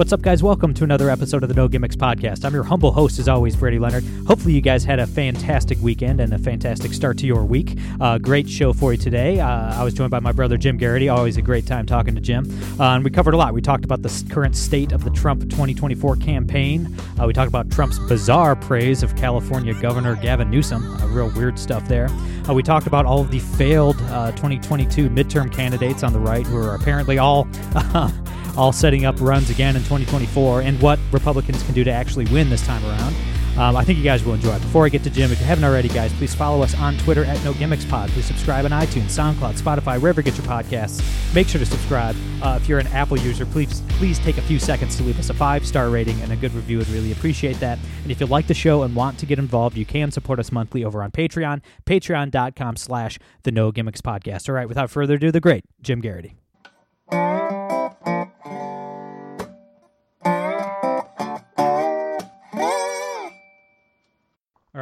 What's up, guys? Welcome to another episode of the No Gimmicks Podcast. I'm your humble host, as always, Brady Leonard. Hopefully, you guys had a fantastic weekend and a fantastic start to your week. Uh, great show for you today. Uh, I was joined by my brother, Jim Geraghty. Always a great time talking to Jim. Uh, and we covered a lot. We talked about the current state of the Trump 2024 campaign. Uh, we talked about Trump's bizarre praise of California Governor Gavin Newsom. Uh, real weird stuff there. Uh, we talked about all of the failed 2022 midterm candidates on the right who are apparently all all setting up runs again in 2024, and what Republicans can do to actually win this time around. Um, I think you guys will enjoy it. Before I get to Jim, if you haven't already, guys, please follow us on Twitter at No Gimmicks Pod. Please subscribe on iTunes, SoundCloud, Spotify, wherever you get your podcasts. Make sure to subscribe. Uh, if you're an Apple user, please please take a few seconds to leave us a five star rating and a good review. Would really appreciate that. And if you like the show and want to get involved, you can support us monthly over on Patreon, Patreon.com/slash The No Gimmicks Podcast. All right, without further ado, the great Jim Geraghty.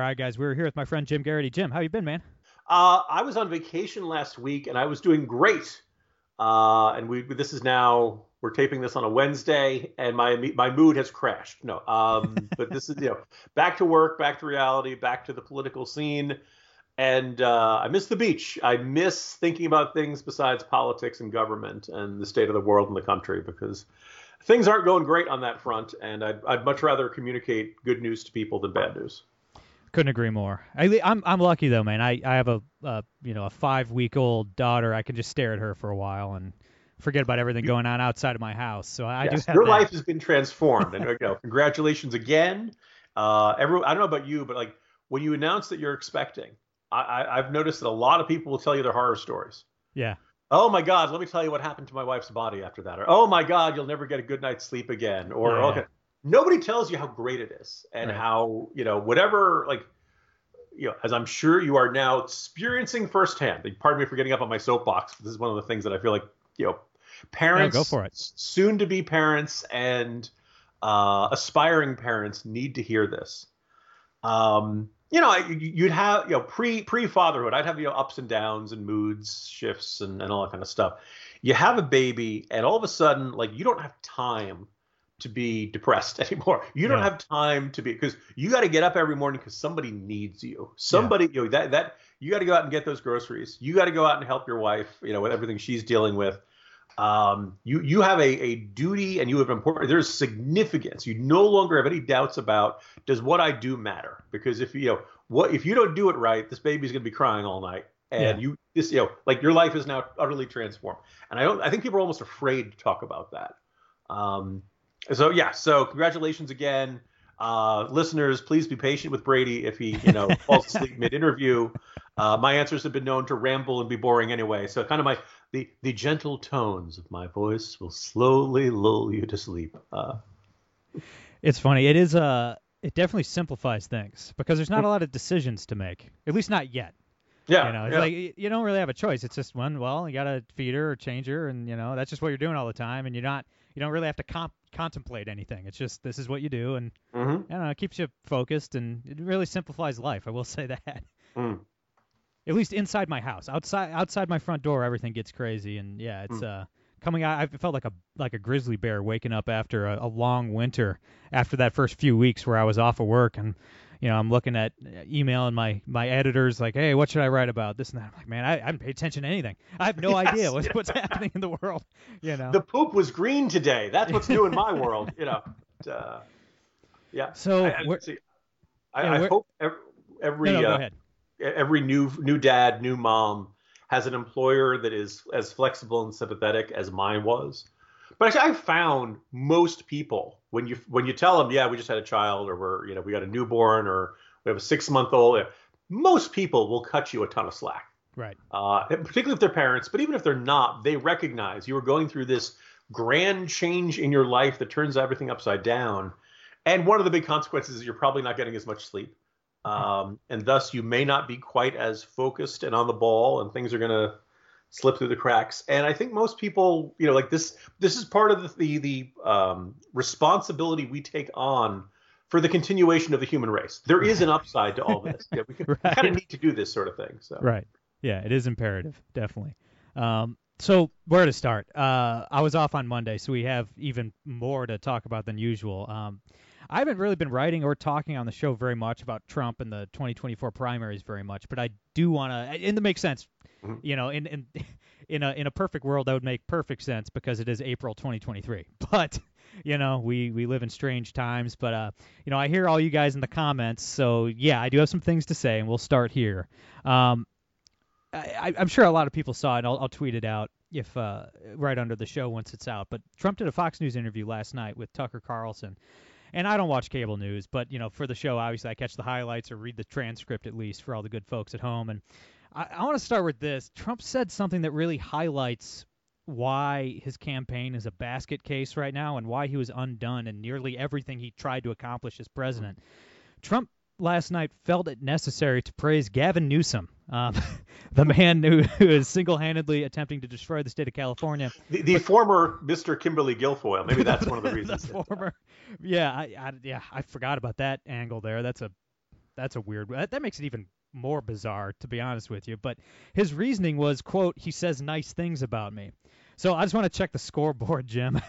Right, guys, we're here with my friend Jim Geraghty. Jim, how you been, man? Uh, I was on vacation last week, and I was doing great. Uh, and we this is now we're taping this on a Wednesday, and my my mood has crashed. No, um, but this is you know back to work, back to reality, back to the political scene, and uh, I miss the beach. I miss thinking about things besides politics and government and the state of the world and the country because things aren't going great on that front, and I'd, I'd much rather communicate good news to people than bad news. Couldn't agree more. I, am I'm, I'm lucky though, man. I, I have a, a you know a five week old daughter. I can just stare at her for a while and forget about everything going on outside of my house. So I yes, do. your that. life has been transformed, and you know, congratulations again. Uh, everyone, I don't know about you, but like when you announce that you're expecting, I, I, I've noticed that a lot of people will tell you their horror stories. Yeah. Oh my God, let me tell you what happened to my wife's body after that. Or oh my God, you'll never get a good night's sleep again. Or yeah. okay, nobody tells you how great it is and right. how you know whatever like you know, as I'm sure you are now experiencing firsthand. Pardon me for getting up on my soapbox. This is one of the things that I feel like you know, parents, yeah, go for it. soon to be parents and uh, aspiring parents need to hear this. Um, you know, you'd have you know pre pre fatherhood, I'd have you know ups and downs and moods shifts and, and all that kind of stuff. You have a baby, and all of a sudden, like you don't have time to be depressed anymore. You don't yeah. have time to be because you got to get up every morning because somebody needs you. Somebody, yeah. you know, that that you got to go out and get those groceries. You got to go out and help your wife, you know, with everything she's dealing with. Um, you you have a, a duty and you have important. There's significance. You no longer have any doubts about does what I do matter? Because if you know what if you don't do it right, this baby's gonna be crying all night, and yeah. you this you know like your life is now utterly transformed. And I don't. I think people are almost afraid to talk about that. Um, so yeah, so congratulations again. Uh, listeners, please be patient with Brady if he, you know, falls asleep mid-interview. Uh, my answers have been known to ramble and be boring anyway, so kind of my the the gentle tones of my voice will slowly lull you to sleep. Uh, it's funny. It is uh it definitely simplifies things because there's not a lot of decisions to make, at least not yet. Yeah, you know, it's yeah. like you don't really have a choice. It's just one. Well, you gotta feed her or change her, and you know that's just what you're doing all the time, and you're not you don't really have to comp- contemplate anything. It's just this is what you do, and mm-hmm. I don't know, it keeps you focused, and it really simplifies life. I will say that. Mm. At least inside my house, outside outside my front door, everything gets crazy, and yeah, it's mm. uh coming out. I felt like a like a grizzly bear waking up after a, a long winter, after that first few weeks where I was off of work and you know, I'm looking at uh, email and my my editors like, hey, what should I write about this and that. I'm like, man, I, I haven't paid attention to anything. I have no yes, idea what's, what's happening in the world. You know, the poop was green today. That's what's new in my world. You know, uh, yeah. So I, I, see, I, yeah, I hope every every, no, no, uh, every new new dad, new mom has an employer that is as flexible and sympathetic as mine was. But actually, I found most people when you when you tell them, yeah, we just had a child, or we're you know we got a newborn, or we have a six month old. Most people will cut you a ton of slack. Right. Uh, particularly if they're parents, but even if they're not, they recognize you are going through this grand change in your life that turns everything upside down. and one of the big consequences is you're probably not getting as much sleep, um, and thus you may not be quite as focused and on the ball, and things are going to slip through the cracks. And I think most people, you know, like this, this is part of the the, the um, responsibility we take on for the continuation of the human race. There is an upside to all this. Yeah, we, right. kind of need to do this sort of thing. So. Right. Yeah, it is imperative, definitely. Um, so where to start? Uh, I was off on Monday, so we have even more to talk about than usual. Um, I haven't really been writing or talking on the show very much about Trump and the 2024 primaries very much, but I do want to, and it makes sense. Mm-hmm. You know, in in in a in a perfect world, that would make perfect sense because it is April 2023. But you know, we we live in strange times. But uh, you know, I hear all you guys in the comments, so yeah, I do have some things to say, and we'll start here. Um, I, am sure a lot of people saw it. I'll, I'll tweet it out if uh, right under the show once it's out. But Trump did a Fox News interview last night with Tucker Carlson, and I don't watch cable news, but you know, for the show, obviously, I catch the highlights or read the transcript at least for all the good folks at home. And I, I want to start with this. Trump said something that really highlights why his campaign is a basket case right now and why he was undone in nearly everything he tried to accomplish as president. Trump last night felt it necessary to praise Gavin Newsom, um, the man who, who is single-handedly attempting to destroy the state of California. The, the but, former Mr. Kimberly Guilfoyle. Maybe that's one of the reasons. the former, yeah, I, I, yeah, I forgot about that angle there. That's a that's a weird. That, that makes it even more bizarre, to be honest with you. But his reasoning was, "quote He says nice things about me." So I just want to check the scoreboard, Jim.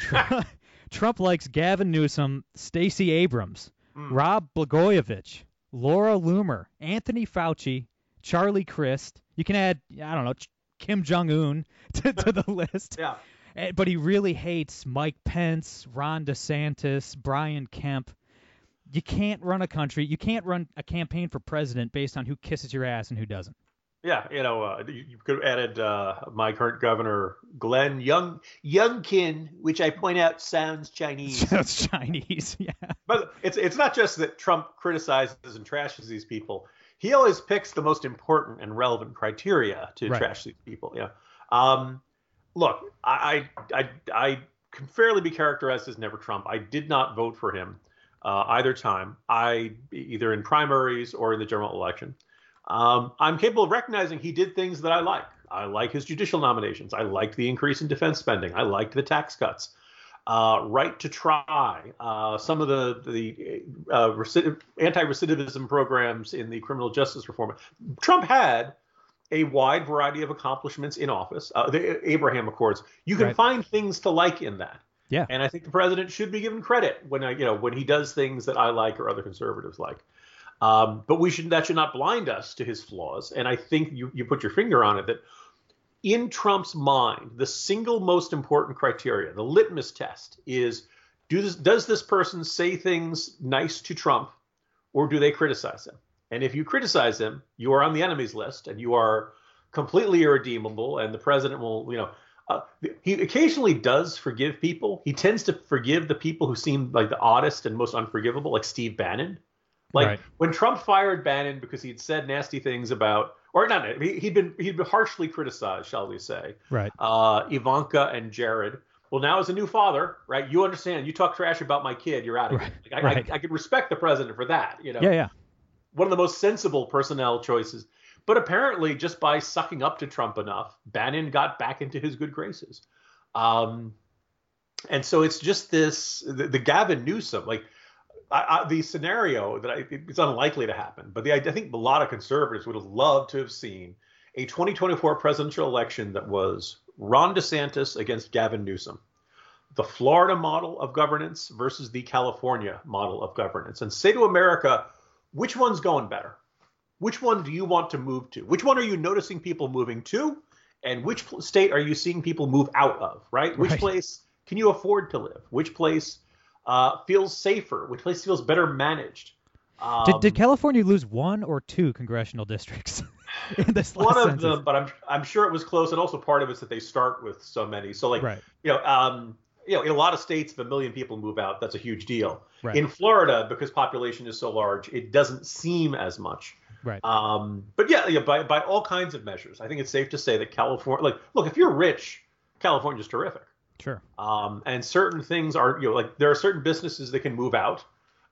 Trump, Trump likes Gavin Newsom, Stacey Abrams, mm. Rod Blagojevich, Laura Loomer, Anthony Fauci, Charlie Crist. You can add, I don't know, Kim Jong Un to, to the list. Yeah. Eh, but he really hates Mike Pence, Ron DeSantis, Brian Kemp. You can't run a country, you can't run a campaign for president based on who kisses your ass and who doesn't. Yeah, you know, uh, you, you, could have added uh, my current governor, Glenn Young Youngkin, which I point out sounds Chinese. Sounds Chinese, yeah. But it's it's not just that Trump criticizes and trashes these people. He always picks the most important and relevant criteria to right. trash these people. Yeah. Um, look, I, I I I can fairly be characterized as never Trump. I did not vote for him uh, either time. I either in primaries or in the general election. Um, I'm capable of recognizing he did things that I like. I like his judicial nominations. I liked the increase in defense spending. I liked the tax cuts. Uh, right to try, uh, some of the the uh, anti-recidivism programs in the criminal justice reform. Trump had a wide variety of accomplishments in office. Uh, the Abraham Accords. You can right. find things to like in that. Yeah. And I think the president should be given credit when I, you know when he does things that I like or other conservatives like. Um, but we should that should not blind us to his flaws. And I think you you put your finger on it that in Trump's mind, the single most important criteria, the litmus test, is do this, does this person say things nice to Trump, or do they criticize him? And if you criticize him, you are on the enemies list, and you are completely irredeemable. And the president will, you know, uh, he occasionally does forgive people. He tends to forgive the people who seem like the oddest and most unforgivable, like Steve Bannon. Like right. when Trump fired Bannon because he'd said nasty things about, or not, he'd been he'd been harshly criticized, shall we say? Right. Uh, Ivanka and Jared. Well, now as a new father, right? You understand. You talk trash about my kid, you're out of right. here. Like, I, right. I, I could respect the president for that. You know. Yeah, yeah. One of the most sensible personnel choices. But apparently, just by sucking up to Trump enough, Bannon got back into his good graces. Um, and so it's just this the, the Gavin Newsom, like I, I, the scenario that I, it's unlikely to happen, but the, I think a lot of conservatives would have loved to have seen a 2024 presidential election that was Ron DeSantis against Gavin Newsom, the Florida model of governance versus the California model of governance, and say to America, which one's going better? Which one do you want to move to? Which one are you noticing people moving to? And which state are you seeing people move out of, right? Which right. place can you afford to live? Which place uh, feels safer, which place feels better managed. Um, did, did California lose one or two congressional districts in this One of census? them, but I'm I'm sure it was close, and also part of it's that they start with so many. So like, right. you know, um, you know, in a lot of states, if a million people move out, that's a huge deal. Right. In Florida, because population is so large, it doesn't seem as much. Right. Um, but yeah, yeah, by by all kinds of measures, I think it's safe to say that California, like, look, if you're rich, California's terrific. Sure. Um, and certain things are, you know, like there are certain businesses that can move out.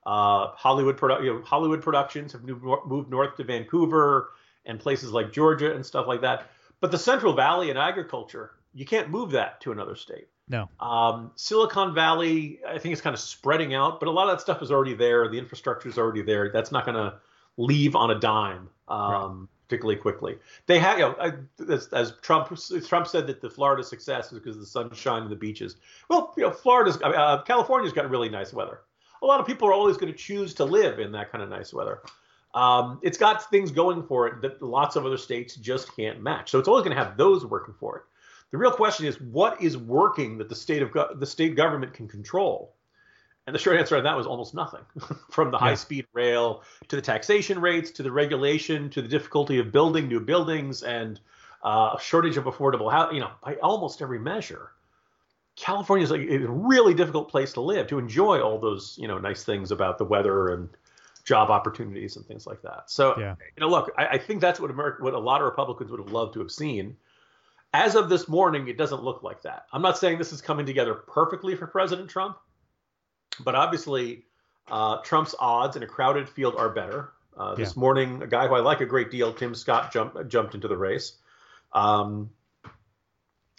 Uh, Hollywood, produ- you know, Hollywood productions have moved, north to Vancouver and places like Georgia and stuff like that. But the Central Valley and agriculture, you can't move that to another state. No. Um, Silicon Valley, I think it's kind of spreading out, but a lot of that stuff is already there. The infrastructure is already there. That's not going to leave on a dime, um, right. Particularly quickly. They have, you know, as, as, Trump Trump said that the Florida success is because of the sunshine and the beaches. Well, you know, Florida's, uh, California's got really nice weather. A lot of people are always going to choose to live in that kind of nice weather. Um, it's got things going for it that lots of other states just can't match. So it's always going to have those working for it. The real question is what is working that the state of go- the state government can control? And the short answer on that was almost nothing, from the yeah. high-speed rail to the taxation rates to the regulation to the difficulty of building new buildings and uh, a shortage of affordable housing. You know, by almost every measure, California is like a really difficult place to live to enjoy all those you know nice things about the weather and job opportunities and things like that. So yeah. you know, look, I, I think that's what America, what a lot of Republicans would have loved to have seen as of this morning, it doesn't look like that. I'm not saying this is coming together perfectly for President Trump, but obviously, uh, Trump's odds in a crowded field are better. Uh, this yeah. morning, a guy who I like a great deal, Tim Scott, jumped jumped into the race. Um,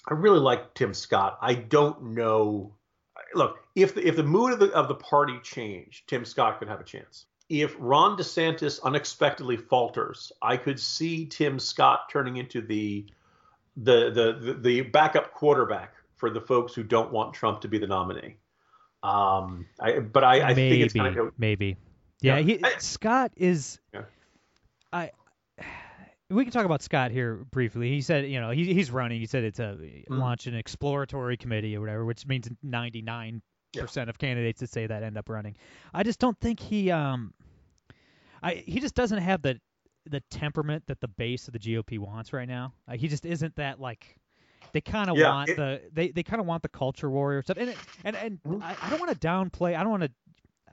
I really like Tim Scott. I don't know. Look, if the, if the mood of the of the party changed, Tim Scott could have a chance. If Ron DeSantis unexpectedly falters, I could see Tim Scott turning into the the the the backup quarterback for the folks who don't want Trump to be the nominee. Um, I, but I, I maybe, think it's kind of maybe, yeah. He, I, Scott is, yeah. I. We can talk about Scott here briefly. He said, you know, he, he's running. He said it's a mm. launch an exploratory committee or whatever, which means 99 percent of candidates that say that end up running. I just don't think he um, I he just doesn't have the the temperament that the base of the GOP wants right now. Uh, he just isn't that like they kind of yeah, want it, the they, they kind of want the culture warrior stuff. And and and mm-hmm. I, I, don't want to downplay. I don't want to.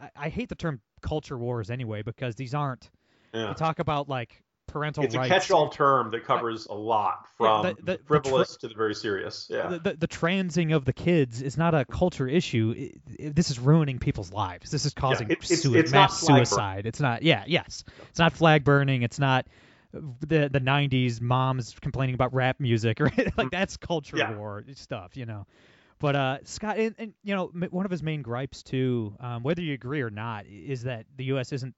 I, I, hate the term culture wars anyway because these aren't. Yeah. They talk about like parental it's rights. a catch-all term that covers a lot from yeah, the, the, frivolous the tra- to the very serious. Yeah. The, the, the, transing of the kids is not a culture issue. It, it, this is ruining people's lives. This is causing yeah, it, it's, it's mass suicide. Burn. It's not. Yeah. Yes. It's not flag burning. It's not the the 90s moms complaining about rap music or like mm. that's culture yeah. war stuff. You know. But uh, Scott, and, and, you know, one of his main gripes too, um, whether you agree or not, is that the U.S. isn't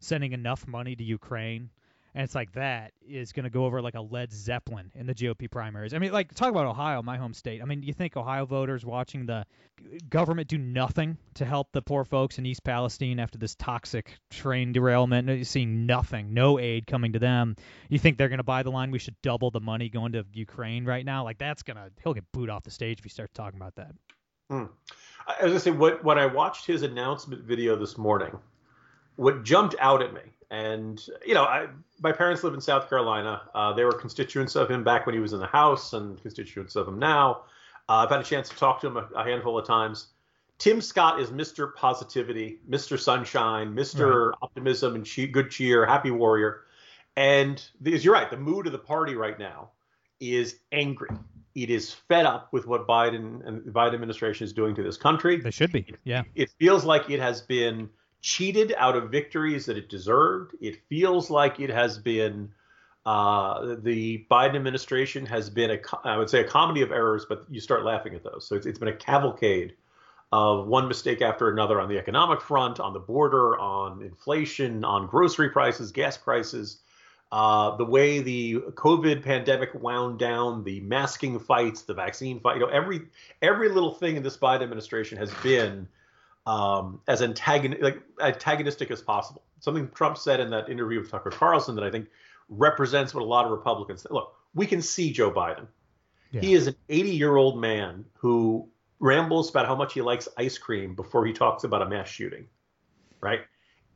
sending enough money to Ukraine and it's like that is going to go over like a Led Zeppelin in the GOP primaries. I mean, like talk about Ohio, my home state. I mean, you think Ohio voters watching the government do nothing to help the poor folks in East Palestine after this toxic train derailment, you seeing nothing, no aid coming to them. You think they're going to buy the line? We should double the money going to Ukraine right now. Like that's gonna he'll get booed off the stage if he starts talking about that. Hmm. I was gonna say what when I watched his announcement video this morning, what jumped out at me and you know, I, my parents live in South Carolina. Uh, they were constituents of him back when he was in the House, and constituents of him now. Uh, I've had a chance to talk to him a, a, handful of times. Tim Scott is Mr. Positivity, Mr. Sunshine, Mr. Right. Optimism and che- good cheer, happy warrior. And because you're right, the mood of the party right now is angry. It is fed up with what Biden and the Biden administration is doing to this country. They should be. Yeah. It feels like it has been cheated out of victories that it deserved. It feels like it has been uh, the Biden administration has been a I would say a comedy of errors, but you start laughing at those. So it's, it's been a cavalcade of one mistake after another on the economic front, on the border, on inflation, on grocery prices, gas prices. Uh, the way the COVID pandemic wound down, the masking fights, the vaccine fight, you know, every every little thing in this Biden administration has been um, as antagon- like, antagonistic as possible. Something Trump said in that interview with Tucker Carlson that I think represents what a lot of Republicans think. Look, we can see Joe Biden. Yeah. He is an 80 year old man who rambles about how much he likes ice cream before he talks about a mass shooting, right?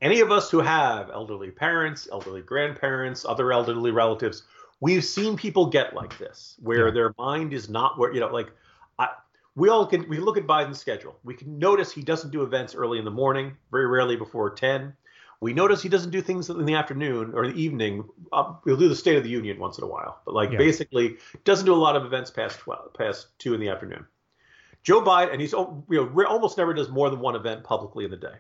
Any of us who have elderly parents, elderly grandparents, other elderly relatives, we've seen people get like this, where yeah. their mind is not where, you know, like, I, we all can we look at Biden's schedule. We can notice he doesn't do events early in the morning, very rarely before 10. We notice he doesn't do things in the afternoon or the evening. Uh, he'll do the State of the Union once in a while, but like yeah. basically doesn't do a lot of events past 12, past two in the afternoon. Joe Biden, and he's you know almost never does more than one event publicly in the day.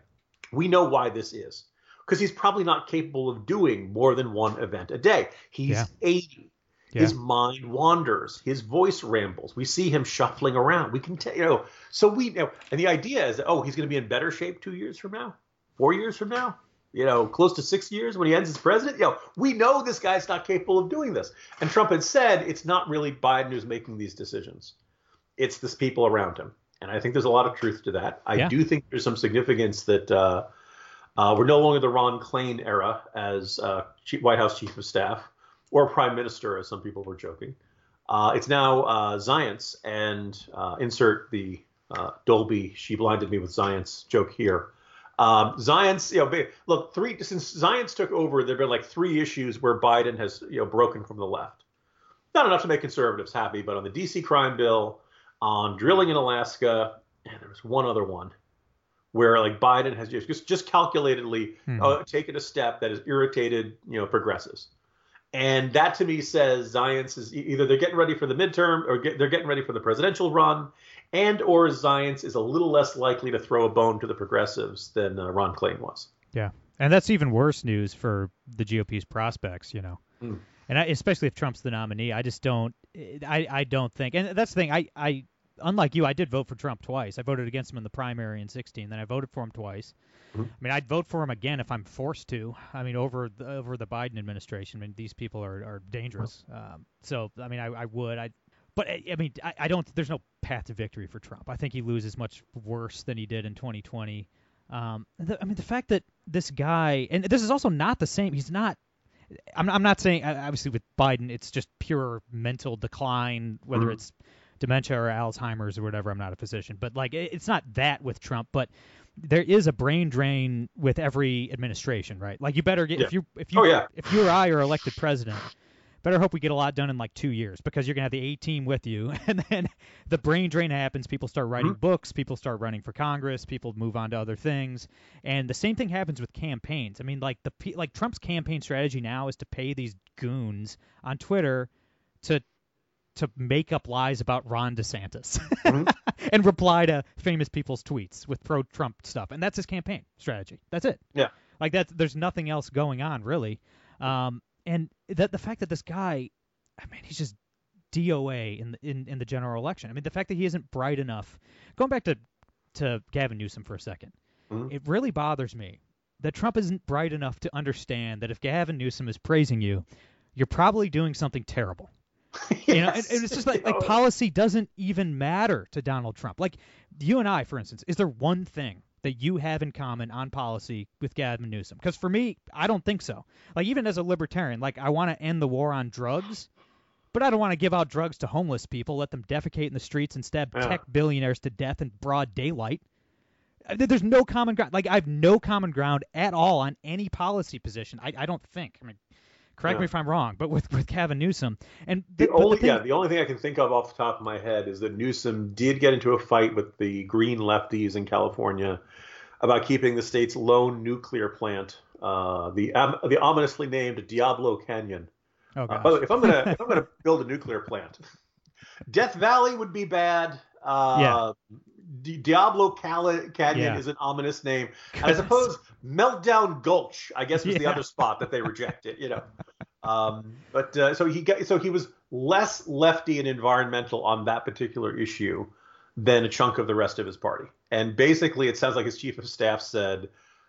We know why this is because he's probably not capable of doing more than one event a day. He's yeah. 80. Yeah. His mind wanders. His voice rambles. We see him shuffling around. We can tell, you know. So we, know, and the idea is that oh, he's going to be in better shape two years from now, four years from now, you know, close to six years when he ends as president. You know, we know this guy's not capable of doing this. And Trump had said it's not really Biden who's making these decisions it's the people around him. And I think there's a lot of truth to that. I yeah. do think there's some significance that uh, uh, we're no longer the Ron Klain era as uh, White House chief of staff or prime minister, as some people were joking. Uh, it's now uh, and uh, insert the Dolby "She blinded me with Zients" joke here. Um, you know, look, three since Zients took over, there've been like three issues where Biden has you know broken from the left. Not enough to make conservatives happy, but on the DC crime bill, on drilling in Alaska, and there was one other one where like Biden has just just, just calculatedly mm-hmm. uh, taken a step that has irritated you know progressives. And that to me says Zients is either they're getting ready for the midterm or get, they're getting ready for the presidential run, and or Zients is a little less likely to throw a bone to the progressives than uh, Ron Klain was. Yeah, and that's even worse news for the GOP's prospects. You know. Mm and I, especially if Trump's the nominee, I just don't. I, I don't think, and that's the thing. I, I unlike you, I did vote for Trump twice. I voted against him in the primary in 16, then I voted for him twice. Mm-hmm. I mean, I'd vote for him again if I'm forced to. I mean, over the, over the Biden administration. I mean, these people are are dangerous. Um, so, I mean, I, I would. I, but I, I mean, I, I don't. There's no path to victory for Trump. I think he loses much worse than he did in 2020. Um, the, I mean, the fact that this guy, and this is also not the same. He's not I'm, I'm not saying obviously with Biden it's just pure mental decline, whether mm-hmm. it's dementia or Alzheimer's or whatever. I'm not a physician, but like it's not that with Trump, but there is a brain drain with every administration, right? Like you better get yeah. if you if you oh, yeah. if you or I are elected president, better hope we get a lot done in like two years because you're gonna have the A team with you, and then the brain drain happens. People start writing mm-hmm. books. People start running for Congress. People move on to other things, and the same thing happens with campaigns. I mean, like the like Trump's campaign strategy now is to pay these goons on Twitter to to make up lies about Ron DeSantis mm-hmm. and reply to famous people's tweets with pro-Trump stuff, and that's his campaign strategy. That's it. Yeah. Like that. There's nothing else going on really. Um, and that the fact that this guy, I mean, he's just DOA in the in, in the general election. I mean, the fact that he isn't bright enough. Going back to to Gavin Newsom for a 2nd mm-hmm. it really bothers me that Trump isn't bright enough to understand that if Gavin Newsom is praising you, you're probably doing something terrible. Yes. You know, and, and, it's just like like policy doesn't even matter to Donald Trump. Like you and I, for instance, is there one thing that you have in common on policy with Gavin Newsom? Because for me, I don't think so. Like even as a libertarian, like I want to end the war on drugs, but I don't want to give out drugs to homeless people, let them defecate in the streets and stab yeah. tech billionaires to death in broad daylight. Uh, there's no common ground. Like I have no common ground at all on any policy position. I, I don't think. I mean, correct yeah. me if I'm wrong, but with with Gavin Newsom and the, the only the thing, yeah the only thing I can think of off the top of my head is that Newsom did get into a fight with the Green lefties in California about keeping the state's lone nuclear plant, uh, the um, the ominously named Diablo Canyon. Oh, uh, if I'm gonna if I'm gonna build a nuclear plant, Death Valley would be bad. Uh, yeah. Di- Diablo Canyon yeah. is an ominous name. I suppose Meltdown Gulch, I guess, was yeah. the other spot that they rejected. You know, um, but uh, so he got so he was less lefty and environmental on that particular issue than a chunk of the rest of his party. And basically, it sounds like his chief of staff said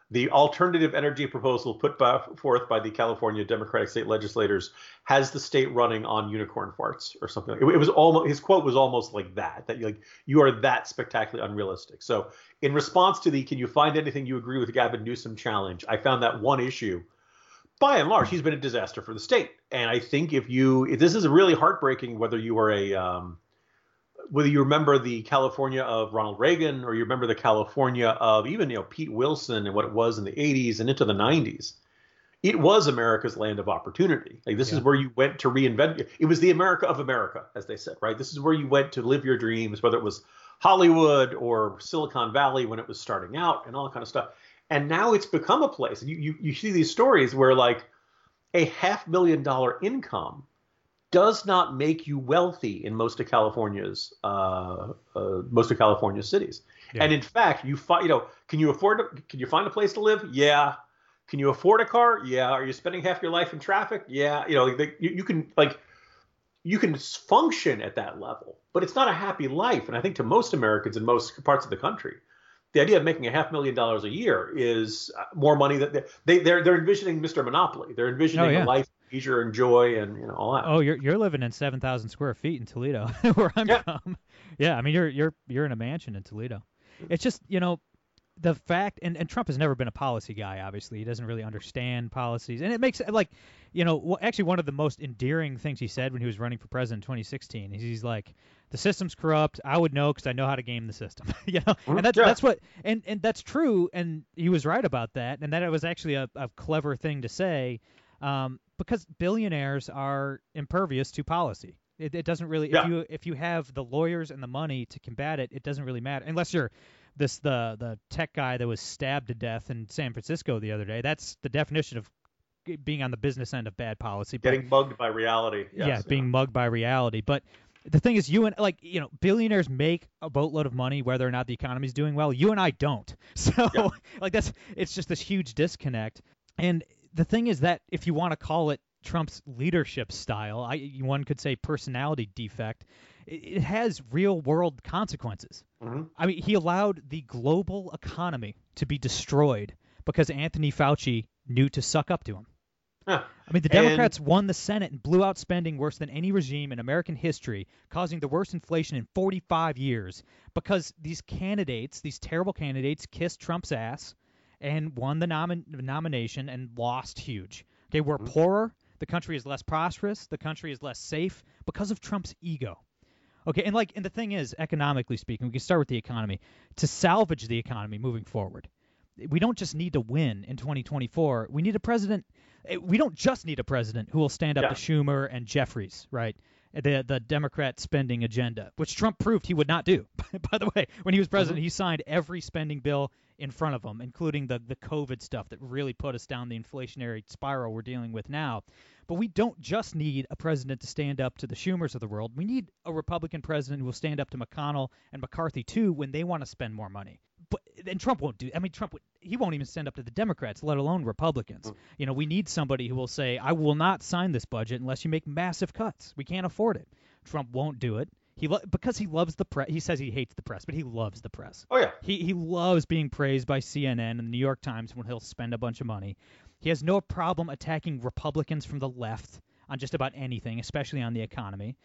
the alternative energy proposal put by, forth by the California Democratic state legislators has the state running on unicorn farts or something. It, it was almost his quote was almost like that that like you are that spectacularly unrealistic. So in response to the can you find anything you agree with Gavin Newsom challenge, I found that one issue. By and large, he's been a disaster for the state, and I think if you if this is really heartbreaking whether you are a um, whether you remember the California of Ronald Reagan or you remember the California of even you know Pete Wilson and what it was in the 80s and into the 90s, it was America's land of opportunity. Like this yeah. is where you went to reinvent. It was the America of America, as they said, right? This is where you went to live your dreams, whether it was Hollywood or Silicon Valley when it was starting out and all that kind of stuff. And now it's become a place. You you, you see these stories where like a half million dollar income does not make you wealthy in most of California's uh, uh, most of California's cities. Yeah. And in fact, you find you know, can you afford to, can you find a place to live? Yeah. Can you afford a car? Yeah. Are you spending half your life in traffic? Yeah. You know, like, you, you can like you can function at that level, but it's not a happy life. And I think to most Americans in most parts of the country, the idea of making a half million dollars a year is uh, more money that they, they're they're envisioning Mr. Monopoly. They're envisioning oh, yeah. a life leisure and joy and you know all that. Oh, you're you're living in seven thousand square feet in Toledo, where I'm yeah. from. Yeah, I mean you're you're you're in a mansion in Toledo. It's just you know the fact and, and Trump has never been a policy guy obviously he doesn't really understand policies and it makes like you know actually one of the most endearing things he said when he was running for president in 2016 is he's like the system's corrupt I would know because I know how to game the system you know and that's yeah. that's what and and that's true and he was right about that and that it was actually a, a clever thing to say um, because billionaires are impervious to policy it, it doesn't really yeah. if you if you have the lawyers and the money to combat it it doesn't really matter unless you're this the the tech guy that was stabbed to death in San Francisco the other day. That's the definition of being on the business end of bad policy. But, Getting mugged by reality. Yes, yeah, yeah, being mugged by reality. But the thing is, you and like you know, billionaires make a boatload of money whether or not the economy's doing well. You and I don't. So yeah. like that's it's just this huge disconnect. And the thing is that if you want to call it Trump's leadership style, I one could say personality defect it has real world consequences. Mm-hmm. I mean, he allowed the global economy to be destroyed because Anthony Fauci knew to suck up to him. Huh. I mean, the Democrats and... won the Senate and blew out spending worse than any regime in American history, causing the worst inflation in 45 years because these candidates, these terrible candidates, kissed Trump's ass and won the nom- nomination and lost huge. Okay, we're mm-hmm. poorer. The country is less prosperous. The country is less safe because of Trump's ego. Okay, and like, and the thing is, economically speaking, we can start with the economy. To salvage the economy moving forward, we don't just need to win in 2024. We need a president. Eh, we don't just need a president who will stand up yeah. to Schumer and Jeffries, right? The the Democrat spending agenda, which Trump proved he would not do. By the way, when he was president, mm-hmm. he signed every spending bill in front of them, including the the COVID stuff that really put us down the inflationary spiral we're dealing with now. But we don't just need a president to stand up to the Schumers of the world. We need a Republican president who will stand up to McConnell and McCarthy too when they want to spend more money. But and Trump won't do. I mean, Trump he won't even stand up to the Democrats, let alone Republicans. Mm. You know, we need somebody who will say, "I will not sign this budget unless you make massive cuts. We can't afford it." Trump won't do it. He lo- because he loves the press. He says he hates the press, but he loves the press. Oh yeah. He he loves being praised by CNN and the New York Times when he'll spend a bunch of money. He has no problem attacking Republicans from the left on just about anything, especially on the economy.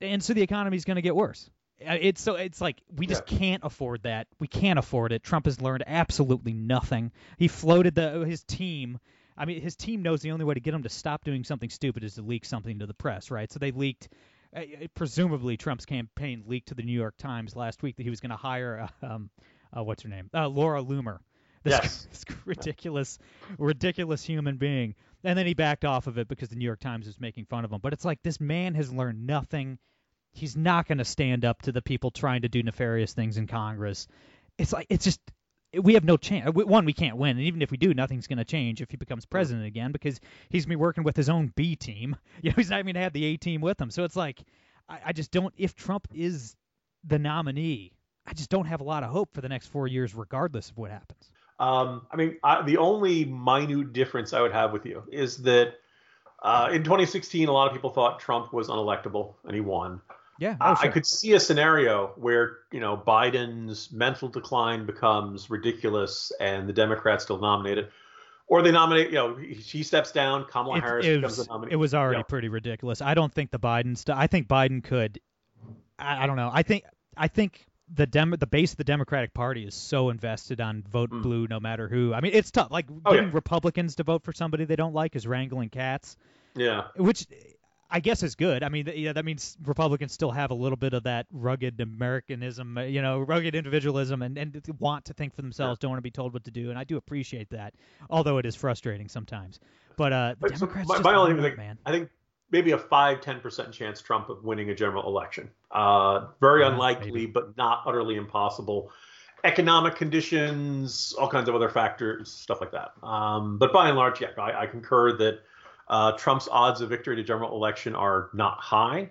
And so the economy is going to get worse. Uh, it's so it's like we just yeah. can't afford that. We can't afford it. Trump has learned absolutely nothing. He floated the his team. I mean, his team knows the only way to get him to stop doing something stupid is to leak something to the press, right? So they leaked. Uh, presumably, Trump's campaign leaked to the New York Times last week that he was going to hire, uh, um, uh, what's her name, uh, Laura Loomer, this, yes. this ridiculous, ridiculous human being. And then he backed off of it because the New York Times was making fun of him. But it's like this man has learned nothing. He's not going to stand up to the people trying to do nefarious things in Congress. It's like it's just we have no chance. One, we can't win, and even if we do, nothing's going to change if he becomes president again because he's going to be working with his own B team. You know, he's not even going to have the A team with him. So it's like I, I just don't. If Trump is the nominee, I just don't have a lot of hope for the next four years, regardless of what happens. Um, I mean, I, the only minute difference I would have with you is that uh, in 2016, a lot of people thought Trump was unelectable, and he won. Yeah, oh, sure. I could see a scenario where you know Biden's mental decline becomes ridiculous, and the Democrats still nominate it, or they nominate. You know, she steps down, Kamala it, Harris it becomes was, the nominee. It was already you know. pretty ridiculous. I don't think the Biden stuff. I think Biden could. I, I don't know. I think I think the Dem the base of the Democratic Party is so invested on vote mm. blue no matter who. I mean, it's tough. Like oh, getting yeah. Republicans to vote for somebody they don't like is wrangling cats. Yeah. Which I guess is good. I mean, yeah, that means Republicans still have a little bit of that rugged Americanism, uh, you know, rugged individualism, and, and want to think for themselves, yeah. don't want to be told what to do, and I do appreciate that, although it is frustrating sometimes. But uh, but, Democrats so my, my only thing, man. I think maybe a 5 10% chance Trump of winning a general election. Uh, very yeah, unlikely, maybe. but not utterly impossible. Economic conditions, all kinds of other factors, stuff like that. Um, but by and large, yeah, I, I, concur that Uh, Trump's odds of victory to general election are not high.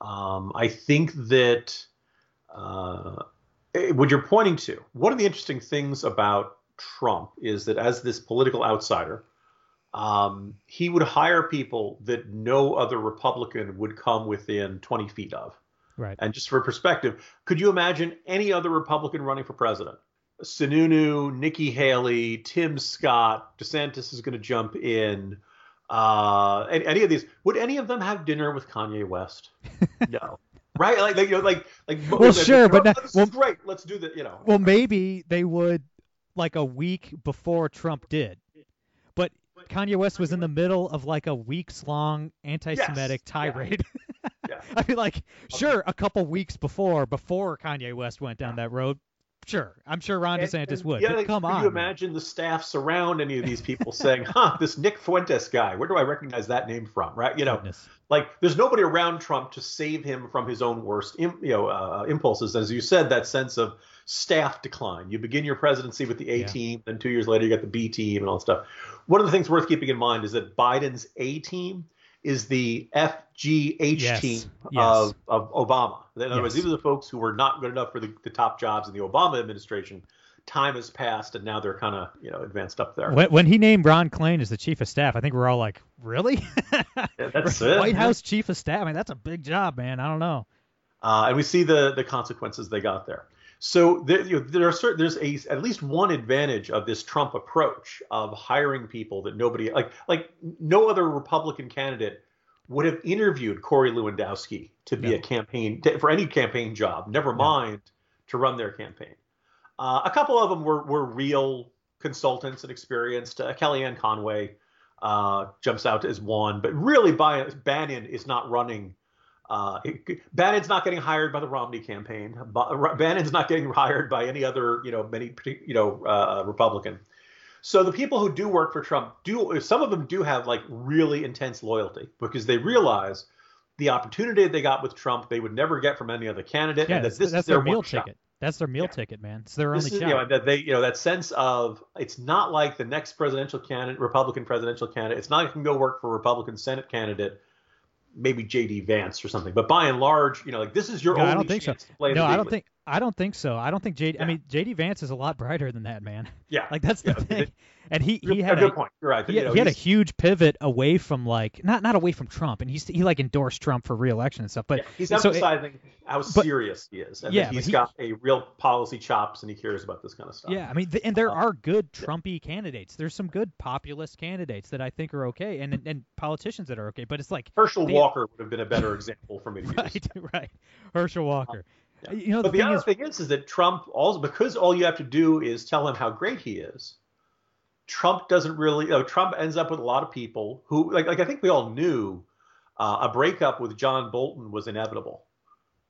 Um, I think that uh, what you're pointing to, one of the interesting things about Trump is that as this political outsider, um, he would hire people that no other Republican would come within 20 feet of. Right. And just for perspective, could you imagine any other Republican running for president? Sununu, Nikki Haley, Tim Scott, DeSantis is going to jump in. Uh, any, any of these, would any of them have dinner with Kanye West? no. Right? Like, like, you know, like, like. Well, sure, but no, that- this well- is great. Let's do that. You know. Well, maybe they would like a week before Trump did. But Kanye West was in the middle of like a weeks long anti Semitic Yes. tirade. Yeah. I mean, like, sure, a couple weeks before, before Kanye West went down that road, sure, I'm sure Ron And- DeSantis and would. but other come could on, you man. imagine the staff surround any of these people saying, "Huh, this Nick Fuentes guy, where do I recognize that name from?" Right? You know, Goodness. like there's nobody around Trump to save him from his own worst, im- you know, uh, impulses. As you said, that sense of staff decline. You begin your presidency with the A Yeah. team, then two years later you got the B team and all that stuff. One of the things worth keeping in mind is that Biden's A team is the FGH Yes. team Yes. of, of Obama. In other words, these are the folks who were not good enough for the, the top jobs in the Obama administration. Time has passed, and now they're kind of you know advanced up there. When, when he named Ron Klain as the chief of staff, I think we're all like, really? Yeah, that's it. White House chief of staff. I mean, that's a big job, man. I don't know. uh, and we see the the consequences they got there. So there, you know, there are certain, there's a at least one advantage of this Trump approach of hiring people that nobody like like no other Republican candidate would have interviewed Corey Lewandowski to be No. a campaign to, for any campaign job. Never mind to run their campaign. Uh, a couple of them were were real consultants and experienced. Uh, Kellyanne Conway uh, jumps out as one, but really, by, Bannon is not running. Uh, it- Bannon's not getting hired by the Romney campaign. Bannon's not getting hired by any other, you know, many, you know, uh, Republican. So the people who do work for Trump do, some of them do have like really intense loyalty because they realize the opportunity they got with Trump they would never get from any other candidate, Yeah, and that that's, this that's is their, their meal one shot. ticket. That's their meal Yeah. ticket, man. It's their This only is, you know, that they, you know, that sense of it's not like the next presidential candidate, Republican presidential candidate. It's not like you can go work for a Republican Senate candidate, maybe J.D. Vance or something. But by and large, you know, like this is your No, only I don't think so. chance to play no, I don't league. think. I don't think so. I don't think JD. I Yeah. mean, JD Vance is a lot brighter than that, man. Yeah, Like that's the Yeah, thing. it- And he he a good a, point. You're right. he, You know, he had a huge pivot away from like not not away from Trump, and he's he like endorsed Trump for reelection and stuff. But yeah, he's so it- emphasizing how but- serious he is, and Yeah, he's he- got a real policy chops, and he cares about this kind of stuff. Yeah, I mean, th- and there Uh, are good Trumpy candidates. There's some good populist candidates that I think are okay, and and politicians that are okay. But it's like Herschel the- Walker would have been a better example for me to use. right, right. Herschel Walker. Yeah. You know, but the the, thing other is, thing is, is that Trump also because all you have to do is tell him how great he is. Trump doesn't really. You know, Trump ends up with a lot of people who, like, like I think we all knew uh, a breakup with John Bolton was inevitable.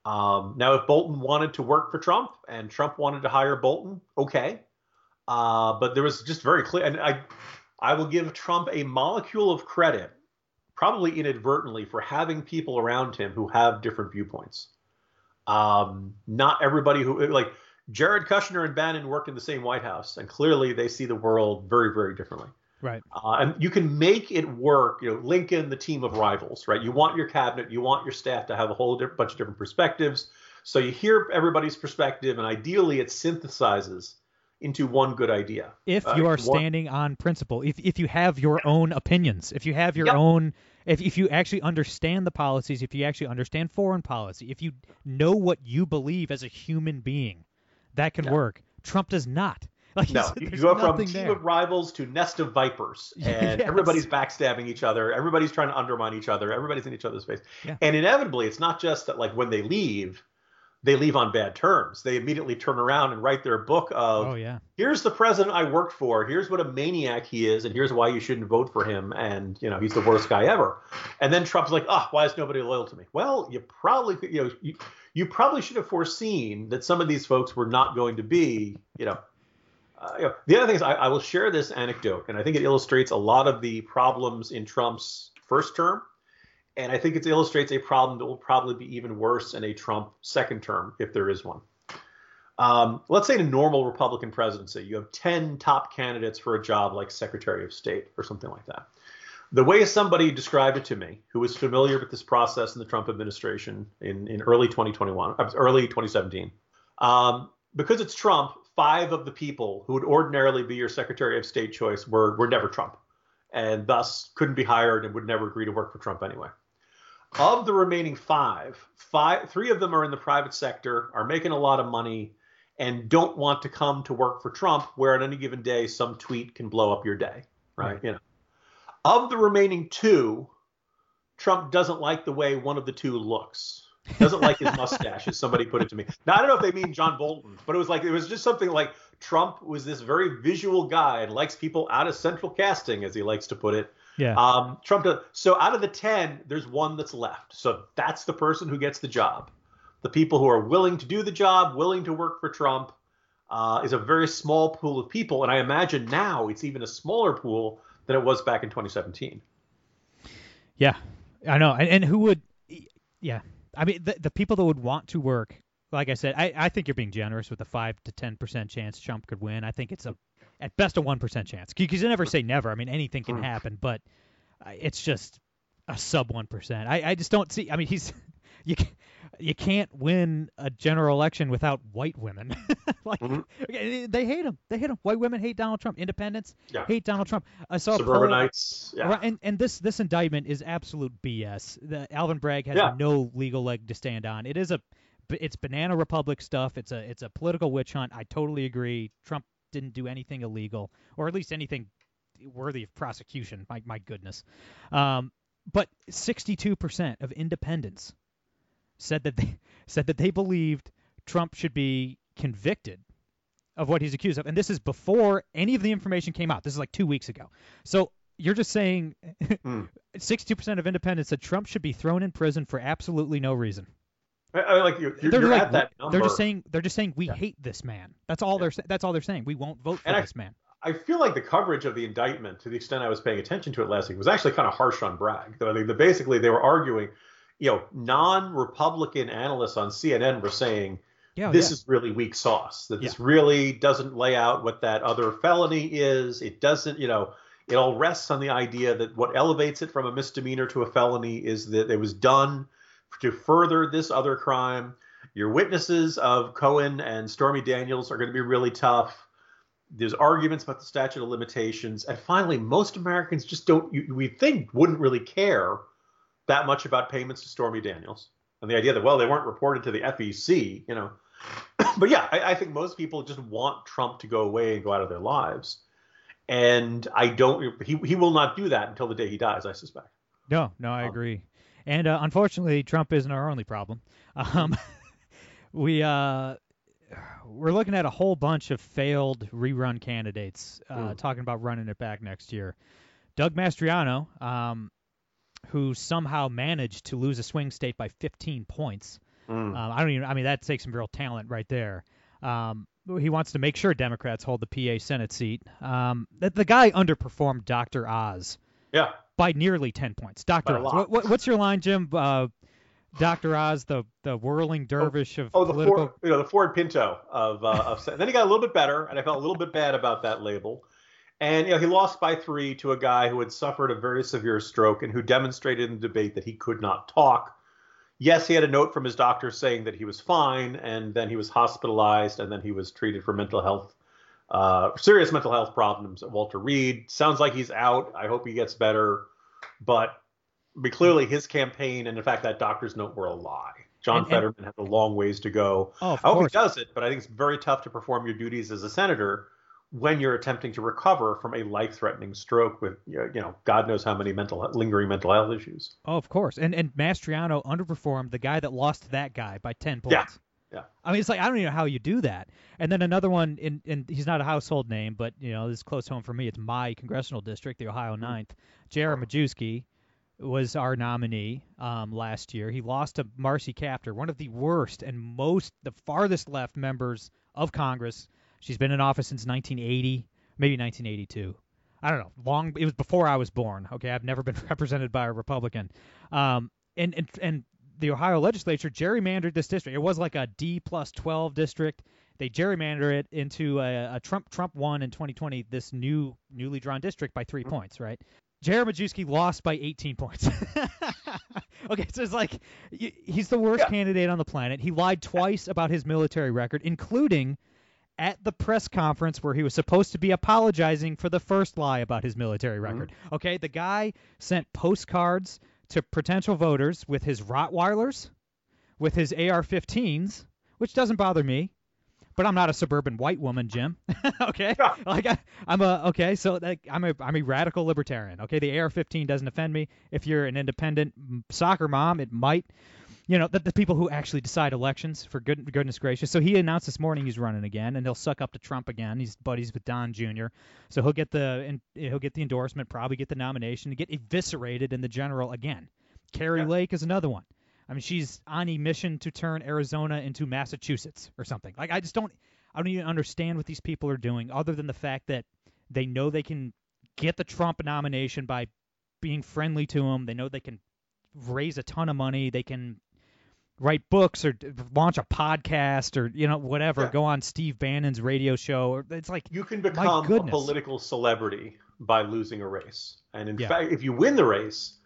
Um, now, if Bolton wanted to work for Trump and Trump wanted to hire Bolton, okay. Uh, but there was just very clear, and I, I will give Trump a molecule of credit, probably inadvertently, for having people around him who have different viewpoints. Um, not everybody who like Jared Kushner and Bannon worked in the same White House, and clearly they see the world very, very differently. right. Uh, and you can make it work. You know, Lincoln, the team of rivals, right? You want your cabinet, you want your staff to have a whole bunch of different perspectives. So you hear everybody's perspective, and ideally it synthesizes into one good idea. If Uh, you are one- standing on principle, if if you have your own opinions, if you have your Yep. own, if if you actually understand the policies, if you actually understand foreign policy, if you know what you believe as a human being, that can Yeah. work. Trump does not. Like No, he's- you go from team there. of rivals to nest of vipers, and Yes. everybody's backstabbing each other. Everybody's trying to undermine each other. Everybody's in each other's face. Yeah. And inevitably, it's not just that like when they leave, they leave on bad terms. They immediately turn around and write their book of Oh yeah. here's the president I worked for. Here's what a maniac he is, and here's why you shouldn't vote for him. And you know he's the worst guy ever. And then Trump's like, oh, why is nobody loyal to me? Well, you probably you know you, you probably should have foreseen that some of these folks were not going to be you know. Uh, you know, the other thing is, I, I will share this anecdote, and I think it illustrates a lot of the problems in Trump's first term, and I think it illustrates a problem that will probably be even worse in a Trump second term, if there is one. Um, let's say in a normal Republican presidency, you have 10 top candidates for a job like Secretary of State or something like that. The way somebody described it to me, who was familiar with this process in the Trump administration in, in early 2021, uh, early 2017, um, because it's Trump, five of the people who would ordinarily be your Secretary of State choice were were never Trump, and thus couldn't be hired and would never agree to work for Trump anyway. Of the remaining five, five, three of them are in the private sector, are making a lot of money, and don't want to come to work for Trump, where at any given day some tweet can blow up your day, right? right. You know, of the remaining two, Trump doesn't like the way one of the two looks. Doesn't like his mustache, as somebody put it to me. Now I don't know if they mean John Bolton, but it was like it was just something like Trump was this very visual guy and likes people out of central casting, as he likes to put it. Yeah. Um, Trump does. So out of the ten, there's one that's left. So that's the person who gets the job. The people who are willing to do the job, willing to work for Trump, uh, is a very small pool of people, and I imagine now it's even a smaller pool than it was back in 2017. Yeah, I know. And, and who would? Yeah, I mean, the, the people that would want to work, like I said, I, I think you're being generous with the five to ten percent chance Trump could win. I think it's a at best a one percent chance because you never say never. I mean, anything can happen, but uh, it's just a sub one percent. I, I just don't see. I mean, he's you you can't win a general election without white women. like mm-hmm. they hate him. They hate him. White women hate Donald Trump. Independents yeah. hate Donald Trump. I saw suburbanites. yeah. And and this this indictment is absolute BS. The Alvin Bragg has yeah. no legal leg to stand on. It is a it's banana republic stuff. It's a it's a political witch hunt. I totally agree. Trump didn't do anything illegal, or at least anything worthy of prosecution. My my goodness. Um, but 62% of independents said that they said that they believed Trump should be convicted of what he's accused of, and this is before any of the information came out. This is like two weeks ago. So you're just saying mm. 62% of independents said Trump should be thrown in prison for absolutely no reason. I, I like you. You're, you're like, at that number. They're just saying they're just saying we yeah. hate this man. That's all yeah. they're that's all they're saying. We won't vote for and this I, man. I feel like the coverage of the indictment, to the extent I was paying attention to it last week, was actually kind of harsh on Bragg. I think that basically they were arguing you know, non-Republican analysts on CNN were saying yeah, oh, this yeah. is really weak sauce. That this really doesn't lay out what that other felony is. It doesn't, you know, it all rests on the idea that what elevates it from a misdemeanor to a felony is that it was done to further this other crime. Your witnesses of Cohen and Stormy Daniels are going to be really tough. There's arguments about the statute of limitations, and finally, most Americans just don't, we think wouldn't really care that much about payments to Stormy Daniels and the idea that well they weren't reported to the FEC, you know. but yeah, I, I, think most people just want Trump to go away and go out of their lives, and I don't. He he will not do that until the day he dies. I suspect. No, no, I um, agree. And uh, unfortunately, Trump isn't our only problem. Um, we uh, we're looking at a whole bunch of failed rerun candidates uh, talking about running it back next year. Doug Mastriano, um, who somehow managed to lose a swing state by 15 points. Mm. Um, I don't even. I mean, that takes some real talent right there. Um, he wants to make sure Democrats hold the PA Senate seat. Um, the, the guy underperformed Dr. Oz. Yeah. By nearly 10 points. Dr. Oz. What, what, what's your line, Jim? Uh, Dr. Oz, the the whirling dervish of oh, the political... Ford, you know, the Ford Pinto of uh, of. then he got a little bit better, and I felt a little bit bad about that label. And you know, he lost by three to a guy who had suffered a very severe stroke and who demonstrated in the debate that he could not talk. Yes, he had a note from his doctor saying that he was fine, and then he was hospitalized, and then he was treated for mental health, uh, serious mental health problems at Walter Reed. Sounds like he's out. I hope he gets better, but, but clearly his campaign and in fact that doctor's note were a lie. John and, Fetterman and, has a long ways to go. Oh, I hope course. he does it, but I think it's very tough to perform your duties as a senator when you're attempting to recover from a life-threatening stroke with you know God knows how many mental lingering mental health issues. Oh, of course. And and Mastriano underperformed the guy that lost that guy by 10 points. Yeah. I mean, it's like I don't even know how you do that. And then another one, in, in he's not a household name, but you know this is close home for me. It's my congressional district, the Ohio 9th. Jared Majewski was our nominee um, last year. He lost to Marcy Kaptur, one of the worst and most the farthest left members of Congress She's been in office since 1980, maybe 1982. I don't know. Long. It was before I was born. Okay, I've never been represented by a Republican. Um, and and and the Ohio legislature gerrymandered this district. It was like a D plus 12 district. They gerrymandered it into a, a Trump Trump won in 2020 this new newly drawn district by 3 mm-hmm. points. Right. Jared Majewski lost by 18 points. okay, so it's like he's the worst Yeah. candidate on the planet. He lied twice about his military record, including at the press conference where he was supposed to be apologizing for the first lie about his military record. Okay, the guy sent postcards to potential voters with his Rottweilers, with his AR-15s, which doesn't bother me. But I'm not a suburban white woman, Jim. okay, like I, I'm a okay. So like I'm a I'm a radical libertarian. Okay, the AR-15 doesn't offend me. If you're an independent soccer mom, it might. You know, the, the people who actually decide elections, for good, goodness gracious. So he announced this morning he's running again, and he'll suck up to Trump again. He's buddies with Don Jr. So he'll get the and he'll get the endorsement, probably get the nomination, get eviscerated in the general again. Kari Yeah. Lake is another one. I mean, she's on a mission to turn Arizona into Massachusetts or something. Like, I just don't, I don't even understand what these people are doing, other than the fact that they know they can get the Trump nomination by being friendly to him. They know they can raise a ton of money. They can write books or launch a podcast or you know whatever. Yeah. Go on Steve Bannon's radio show. It's like You can become a political celebrity by losing a race, and in Yeah. fact, if you win the race,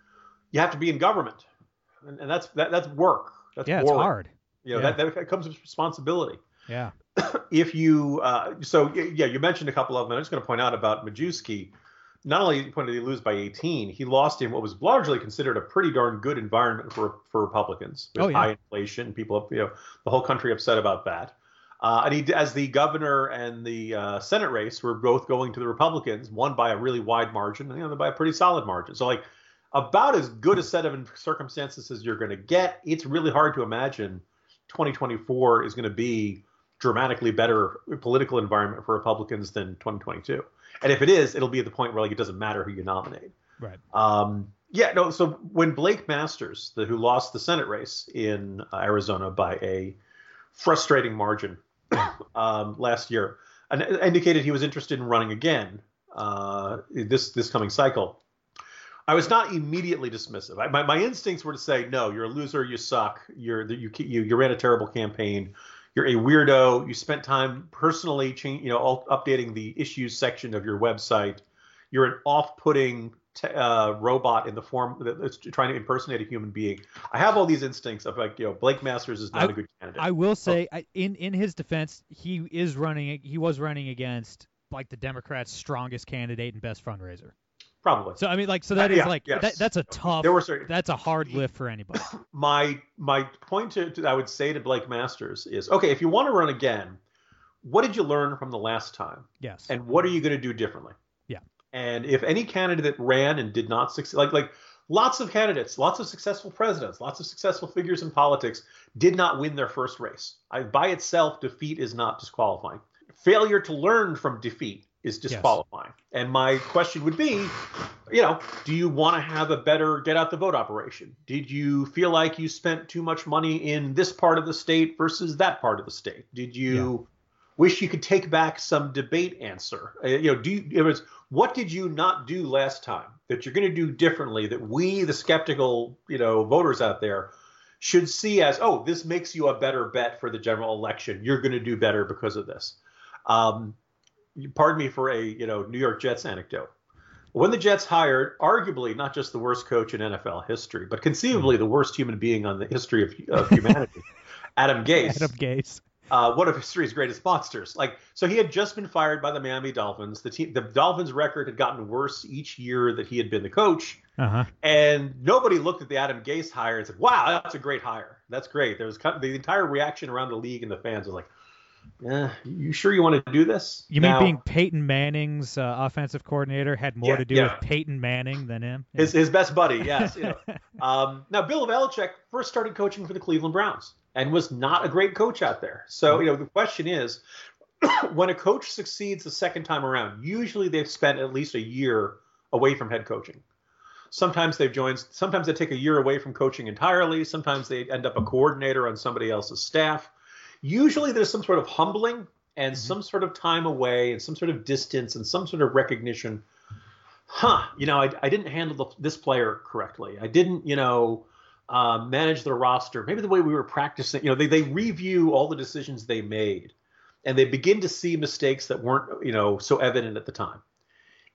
you have to be in government, and, and that's that, that's work. That's yeah, it's hard. You know, Yeah. that, that comes with responsibility. Yeah. if you uh, so yeah, you mentioned a couple of them. I'm just going to point out about Majewski. Not only did he lose by 18, he lost in what was largely considered a pretty darn good environment for for Republicans with Oh, yeah. high inflation. People, you know, the whole country upset about that. Uh, and he, as the governor and the uh, Senate race were both going to the Republicans, one by a really wide margin, and the other by a pretty solid margin. So like about as good a set of circumstances as you're going to get. It's really hard to imagine 2024 is going to be dramatically better political environment for Republicans than 2022. And if it is, it'll be at the point where like it doesn't matter who you nominate. Right. Um, yeah, no. So when Blake Masters, the, who lost the Senate race in uh, Arizona by a frustrating margin um, last year, and indicated he was interested in running again uh, this this coming cycle. I was not immediately dismissive. I, my, my instincts were to say, no, you're a loser, you suck, you're you you, you ran a terrible campaign, you're a weirdo, you spent time personally, change, you know, updating the issues section of your website, you're an off-putting t- uh, robot in the form that's trying to impersonate a human being. I have all these instincts of like, you know, Blake Masters is not I- a good candidate. I will say, I, in in his defense, he is running. He was running against like the Democrats' strongest candidate and best fundraiser. Probably. So I mean, like, so that is yeah, like yes. that, that's a tough. There were certain- That's a hard lift for anybody. my my point to, to I would say to Blake Masters is okay if you want to run again, what did you learn from the last time, Yes. and what are you going to do differently? Yeah. And if any candidate that ran and did not succeed, like like lots of candidates, lots of successful presidents, lots of successful figures in politics did not win their first race. I, by itself, defeat is not disqualifying. Failure to learn from defeat is disqualifying. And my question would be, you know, do you want to have a better get out the vote operation? Did you feel like you spent too much money in this part of the state versus that part of the state? Did you wish you could take back some debate answer? Uh, you know, do you, it was what did you not do last time that you're going to do differently that we, the skeptical, you know, voters out there, should see as, oh, this makes you a better bet for the general election. You're going to do better because of this. Um, pardon me for a you know New York Jets anecdote. When the Jets hired arguably not just the worst coach in NFL history, but conceivably the worst human being on the history of, of humanity, Adam Gase, Adam Gase. uh, one of history's greatest monsters. Like, so he had just been fired by the Miami Dolphins. The team, the Dolphins' record had gotten worse each year that he had been the coach, Uh huh. and nobody looked at the Adam Gase hire and said, "Wow, that's a great hire. That's great." There was kind of, the entire reaction around the league and the fans was like, "Yeah, you sure you want to do this?" You mean being Peyton Manning's uh, offensive coordinator had more Yeah, to do yeah. with Peyton Manning than him? his his best buddy. Yes. You know. um, now Bill Belichick first started coaching for the Cleveland Browns and was not a great coach out there. So you know the question is, when a coach succeeds the second time around, usually they've spent at least a year away from head coaching. Sometimes they've joined. Sometimes they take a year away from coaching entirely. Sometimes they end up a coordinator on somebody else's staff. Usually there's some sort of humbling and some sort of time away and some sort of distance and some sort of recognition huh, you know, I, I didn't handle the, this player correctly. I didn't, you know, uh, manage the roster. Maybe the way we were practicing, you know, they, they review all the decisions they made and they begin to see mistakes that weren't, you know, so evident at the time.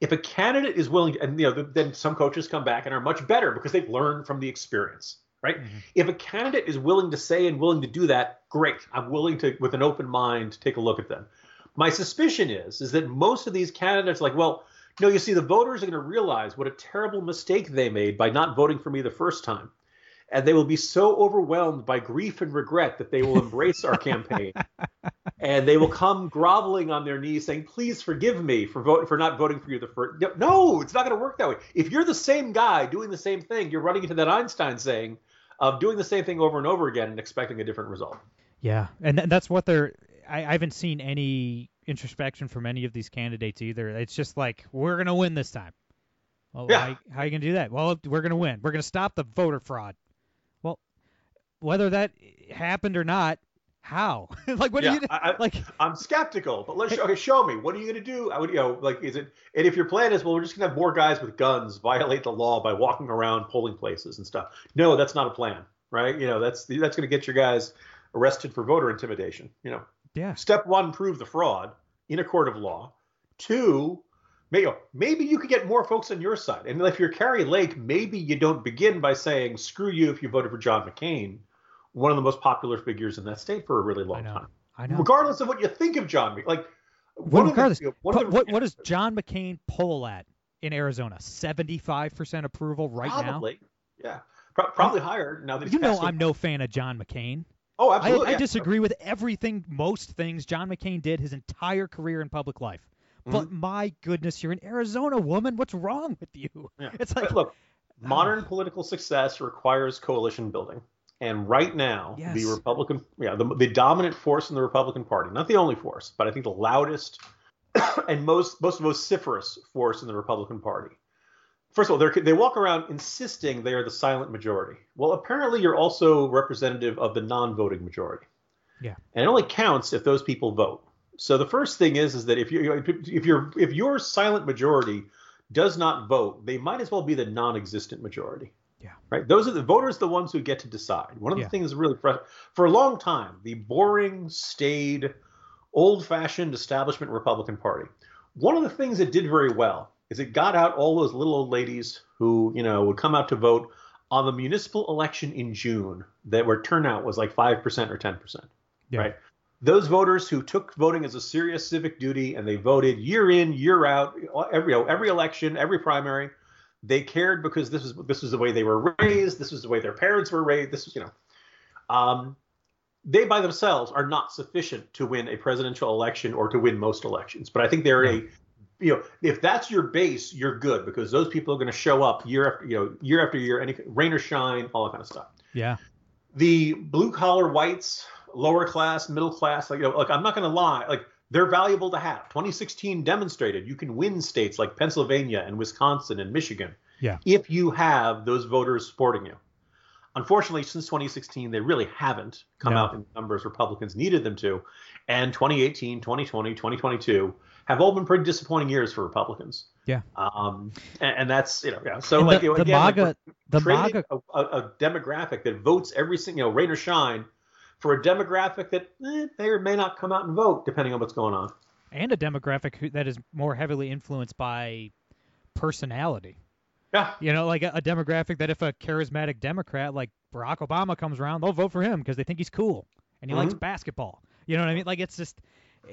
If a candidate is willing, and you know, then some coaches come back and are much better because they've learned from the experience, right? Mm-hmm. If a candidate is willing to say and willing to do that, great. I'm willing to, with an open mind, take a look at them. My suspicion is, is that most of these candidates, like, well, no, you see, the voters are going to realize what a terrible mistake they made by not voting for me the first time and they will be so overwhelmed by grief and regret that they will embrace our campaign and they will come groveling on their knees saying please forgive me for voting for not voting for you the first no it's not going to work that way if you're the same guy doing the same thing you're running into that einstein saying of doing the same thing over and over again and expecting a different result yeah and that's what they're I, I haven't seen any introspection from any of these candidates either it's just like we're going to win this time well, yeah. how, how are you going to do that? Well, we're going to win. We're going to stop the voter fraud Well, whether that happened or not, how? like what yeah, do you I, like? I'm skeptical, but let's okay, show me. What are you going to do? I would, you know, like, is it? And if your plan is, well, we're just going to have more guys with guns violate the law by walking around polling places and stuff. No, that's not a plan, right? You know, that's that's going to get your guys arrested for voter intimidation. You know. Yeah. Step one: prove the fraud in a court of law. Two, maybe, maybe you could get more folks on your side. And if you're Kari Lake, maybe you don't begin by saying "screw you" if you voted for John McCain one of the most popular figures in that state for a really long I time. I know. Regardless of what you think of John, like what, regardless, the, what, what, John McCain poll at in Arizona? Seventy-five percent approval right probably, now. Yeah, Pro- probably higher now that you know I'm no fan of John McCain. Oh, absolutely. I, yeah. I disagree with everything, most things John McCain did his entire career in public life. But mm-hmm. my goodness, you're in Arizona, woman. What's wrong with you? Yeah. It's like, but look, modern uh, political success requires coalition building. And right now, yes. the Republican, yeah, the, the dominant force in the Republican Party, not the only force, but I think the loudest and most most vociferous force in the Republican Party. First of all, they walk around insisting they are the silent majority. Well, apparently, you're also representative of the non-voting majority. Yeah. And it only counts if those people vote. So the first thing is is that if you if you're if your silent majority does not vote, they might as well be the non-existent majority. Yeah. Right. Those are the voters, the ones who get to decide. One of the yeah. things really for a long time, the boring, staid, old-fashioned establishment Republican Party. One of the things it did very well is it got out all those little old ladies who, you know, would come out to vote on the municipal election in June that where turnout was like five percent or ten percent. Yeah. Right. Those voters who took voting as a serious civic duty and they voted year in, year out, every every election, every primary they cared because this was this was the way they were raised. This was the way their parents were raised. This was you know, um, they by themselves are not sufficient to win a presidential election or to win most elections. But I think they're a you know, if that's your base, you're good because those people are going to show up year after you know year after year, any rain or shine, all that kind of stuff. Yeah. The blue collar whites, lower class, middle class, like you know, like I'm not going to lie, like they're valuable to have. 2016 demonstrated you can win states like Pennsylvania and Wisconsin and Michigan yeah. if you have those voters supporting you. Unfortunately, since 2016, they really haven't come no. out in numbers Republicans needed them to. And 2018, 2020, 2022 have all been pretty disappointing years for Republicans. Yeah. Um, and, and that's you know yeah. So and like the, again, the MAGA, like the MAGA, a, a, demographic that votes every single you know rain or shine for a demographic that eh, may or may not come out and vote depending on what's going on. And a demographic that is more heavily influenced by personality. Yeah. You know, like a, a, demographic that if a charismatic Democrat like Barack Obama comes around, they'll vote for him because they think he's cool and he mm-hmm. likes basketball. You know what I mean? Like it's just,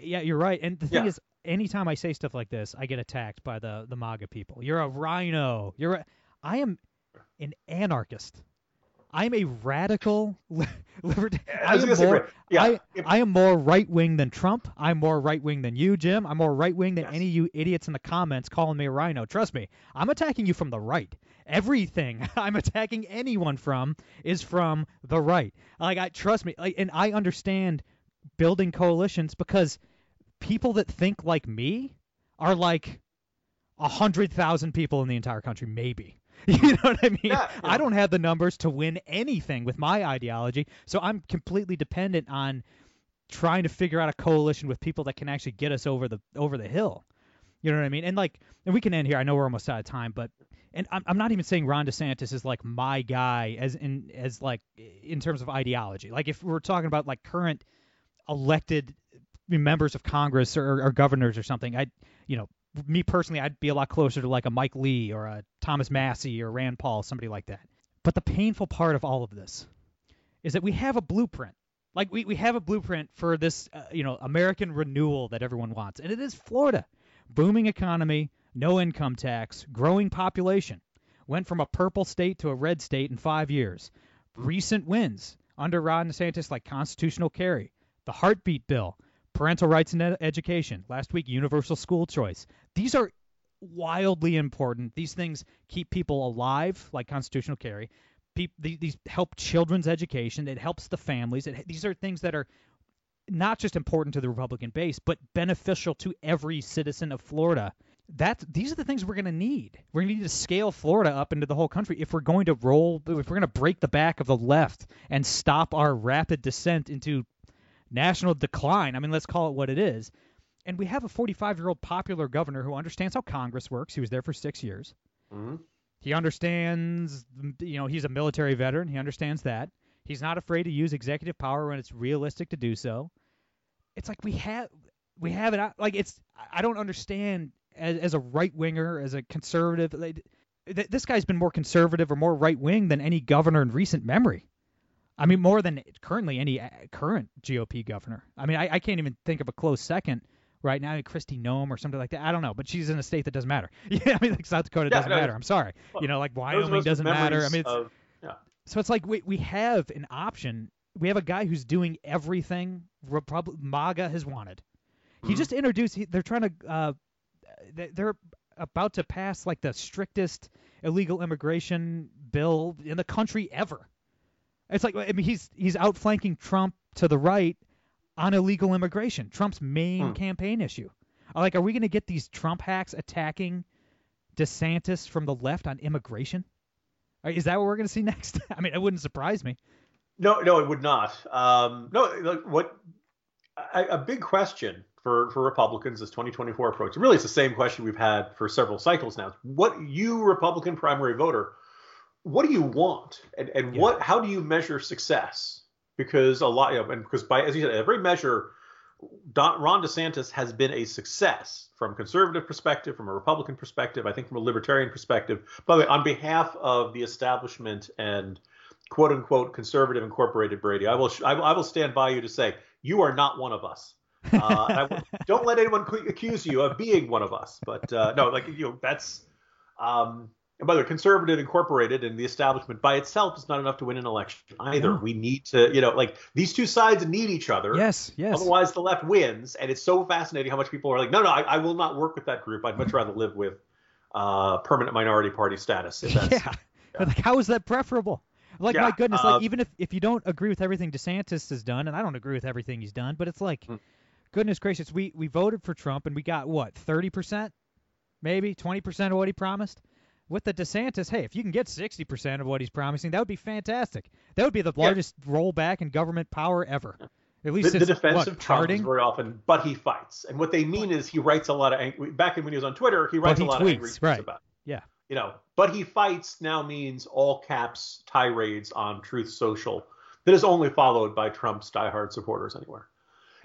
yeah, you're right. And the thing yeah. is, anytime I say stuff like this, I get attacked by the the MAGA people. You're a RINO. You're a, I am an anarchist. I'm a radical libertarian. I, am more, yeah. I, I am more right wing than Trump. I'm more right wing than you, Jim. I'm more right wing than yes. any of you idiots in the comments calling me a RINO. Trust me, I'm attacking you from the right. Everything I'm attacking anyone from is from the right. Like I trust me, like, and I understand building coalitions because people that think like me are like a hundred thousand people in the entire country, maybe. You know what I mean? Yeah, yeah. I don't have the numbers to win anything with my ideology, so I'm completely dependent on trying to figure out a coalition with people that can actually get us over the over the hill. You know what I mean? And like, and we can end here. I know we're almost out of time, but and I'm, I'm not even saying Ron DeSantis is like my guy as in as like in terms of ideology. Like if we're talking about like current elected members of Congress or, or governors or something, I you know me personally, I'd be a lot closer to like a Mike Lee or a Thomas Massie or Rand Paul, somebody like that. But the painful part of all of this is that we have a blueprint. Like we, we have a blueprint for this, uh, you know, American renewal that everyone wants, and it is Florida, booming economy, no income tax, growing population, went from a purple state to a red state in five years. Recent wins under Ron DeSantis, like constitutional carry, the heartbeat bill, parental rights in ed- education, last week universal school choice. These are wildly important. These things keep people alive, like constitutional carry. These help children's education. It helps the families. It, these are things that are not just important to the Republican base, but beneficial to every citizen of Florida. That these are the things we're going to need. We're going to need to scale Florida up into the whole country if we're going to roll, if we're going to break the back of the left and stop our rapid descent into national decline. I mean, let's call it what it is. And we have a 45 year old popular governor who understands how Congress works. He was there for six years. Mm-hmm. He understands, you know, he's a military veteran. He understands that. He's not afraid to use executive power when it's realistic to do so. It's like we have we have it like it's I don't understand as, as a right winger, as a conservative. Like, this guy's been more conservative or more right wing than any governor in recent memory. I mean, more than currently any uh, current GOP governor. I mean, I, I can't even think of a close second right now, Kristi Noem or something like that. I don't know, but she's in a state that doesn't matter. Yeah, I mean, like South Dakota Yeah, doesn't no, matter. I'm sorry. well, you know, like Wyoming doesn't matter. I mean, it's, of- yeah. so it's like we we have an option. We have a guy who's doing everything Repub- MAGA has wanted. He Mhm. just introduced. He, they're trying to. Uh, they're about to pass like the strictest illegal immigration bill in the country ever. It's like I mean he's he's outflanking Trump to the right on illegal immigration. Trump's main Hmm. campaign issue. Like, are we going to get these Trump hacks attacking DeSantis from the left on immigration? Is that what we're going to see next? I mean, it wouldn't surprise me. No, no, it would not. Um, no, what a, a big question for for Republicans as 2024 approach. Really, it's the same question we've had for several cycles now. What you Republican primary voter, what do you want, and and Yeah. what how do you measure success? Because a lot, you and because by as you said, every measure, Don, Ron DeSantis has been a success from a conservative perspective, from a Republican perspective, I think from a libertarian perspective. By the way, on behalf of the establishment and quote unquote conservative incorporated Brady, I will I will, I will stand by you to say you are not one of us. Uh, will, don't let anyone cu- accuse you of being one of us. But uh, no, like you know, that's. Um, and by the way, conservative incorporated and the establishment by itself is not enough to win an election either. No. We need to, you know, like these two sides need each other. Yes, yes. Otherwise, the left wins, and it's so fascinating how much people are like, "No, no, I, I will not work with that group. I'd much rather live with uh, permanent minority party status." If that's, yeah. But, Like, how is that preferable? Like, my Yeah, goodness, uh, like even if if you don't agree with everything DeSantis has done, and I don't agree with everything he's done, but it's like, Hmm. goodness gracious, we we voted for Trump and we got what thirty percent, maybe twenty percent of what he promised. With the DeSantis, hey, if you can get sixty percent of what he's promising, that would be fantastic. That would be the Yeah. largest rollback in government power ever. At least the, the defense what, of Trump Harding? is very often, but he fights, and what they mean is he writes a lot of angry. Back when he was on Twitter, he writes he a lot of angry tweets, tweets right. about. it. Yeah. You know, but he fights now means all caps tirades on Truth Social that is only followed by Trump's diehard supporters anywhere.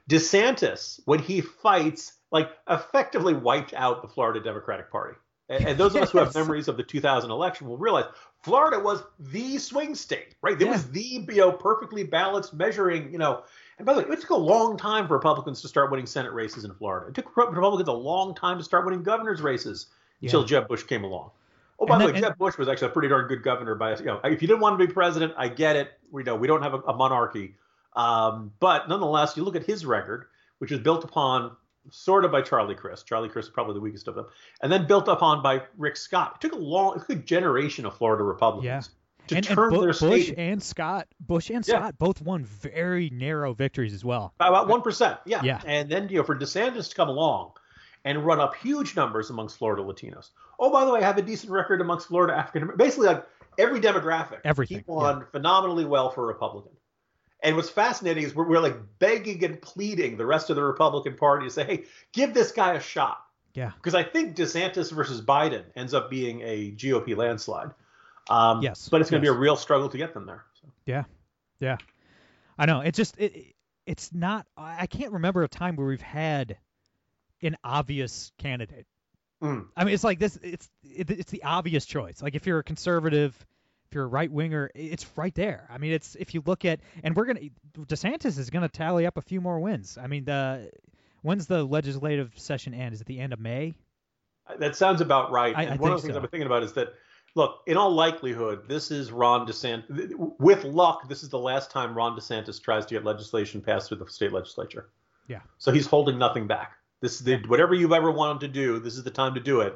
DeSantis, when he fights, like effectively wiped out the Florida Democratic Party. And, and those of us who have memories of the 2000 election will realize Florida was the swing state, right? It Yeah. was the you know perfectly balanced measuring, you know. And by the way, it took a long time for Republicans to start winning Senate races in Florida. It took Republicans a long time to start winning governor's races until Yeah. Jeb Bush came along. Oh, by And the way, Jeb Bush was actually a pretty darn good governor. By you know, if you didn't want to be president, I get it. We know we don't have a, a monarchy, um, but nonetheless, you look at his record, which is built upon sort of by Charlie Crist. Charlie Crist is probably the weakest of them, and then built upon by Rick Scott. It took a long, took a generation of Florida Republicans to and, and turn Bu- their Bush and Scott, Bush and Yeah. Scott both won very narrow victories as well. by about one percent. Yeah. Yeah. And then you know for DeSantis to come along and run up huge numbers amongst Florida Latinos. Oh, by the way, I have a decent record amongst Florida African Americans. Basically, like every demographic. Everything, He won phenomenally well for a Republican. And what's fascinating is we're, we're like begging and pleading the rest of the Republican Party to say, hey, give this guy a shot. Yeah. Because I think DeSantis versus Biden ends up being a GOP landslide. Um, Yes, But it's going to yes. be a real struggle to get them there. So. Yeah, yeah. I know. It's just it. It's not. I can't remember a time where we've had an obvious candidate. Mm. I mean, it's like this. It's it, it's the obvious choice. Like if you're a conservative, if right winger, it's right there. I mean, it's if you look at and we're gonna DeSantis is gonna tally up a few more wins. I mean, the when's the legislative session end? Is it the end of May? That sounds about right. I- and I one of the things so. I've been thinking about is that, look, in all likelihood, this is Ron DeSantis. With luck, this is the last time Ron DeSantis tries to get legislation passed through the state legislature. Yeah. So he's holding nothing back. This is the, whatever you've ever wanted to do. This is the time to do it,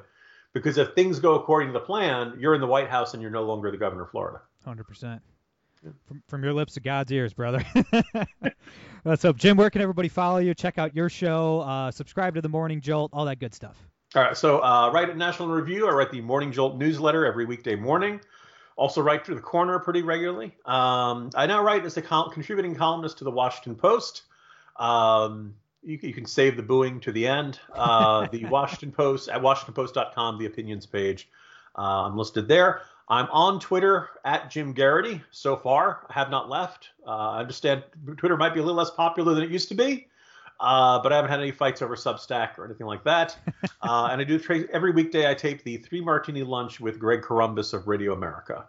because if things go according to the plan, you're in the White House and you're no longer the governor of Florida. Hundred percent. From from your lips to God's ears, brother. Let's hope. Jim, where can everybody follow you? Check out your show. Uh, subscribe to the Morning Jolt. All that good stuff. All right, so uh, write at National Review. I write the Morning Jolt newsletter every weekday morning. Also write through the corner pretty regularly. Um, I now write as a col- contributing columnist to the Washington Post. Um, you, you can save the booing to the end. Uh, the Washington Post at WashingtonPost.com, the opinions page. Uh, I'm listed there. I'm on Twitter at Jim Geraghty. So far, I have not left. Uh, I understand Twitter might be a little less popular than it used to be. Uh, but I haven't had any fights over Substack or anything like that. uh, and I do tra- every weekday. I tape the three martini lunch with Greg Corombos of Radio America,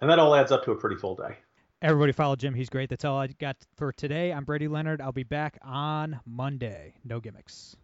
and that all adds up to a pretty full day. Everybody follow Jim. He's great. That's all I got for today. I'm Brady Leonard. I'll be back on Monday. No gimmicks.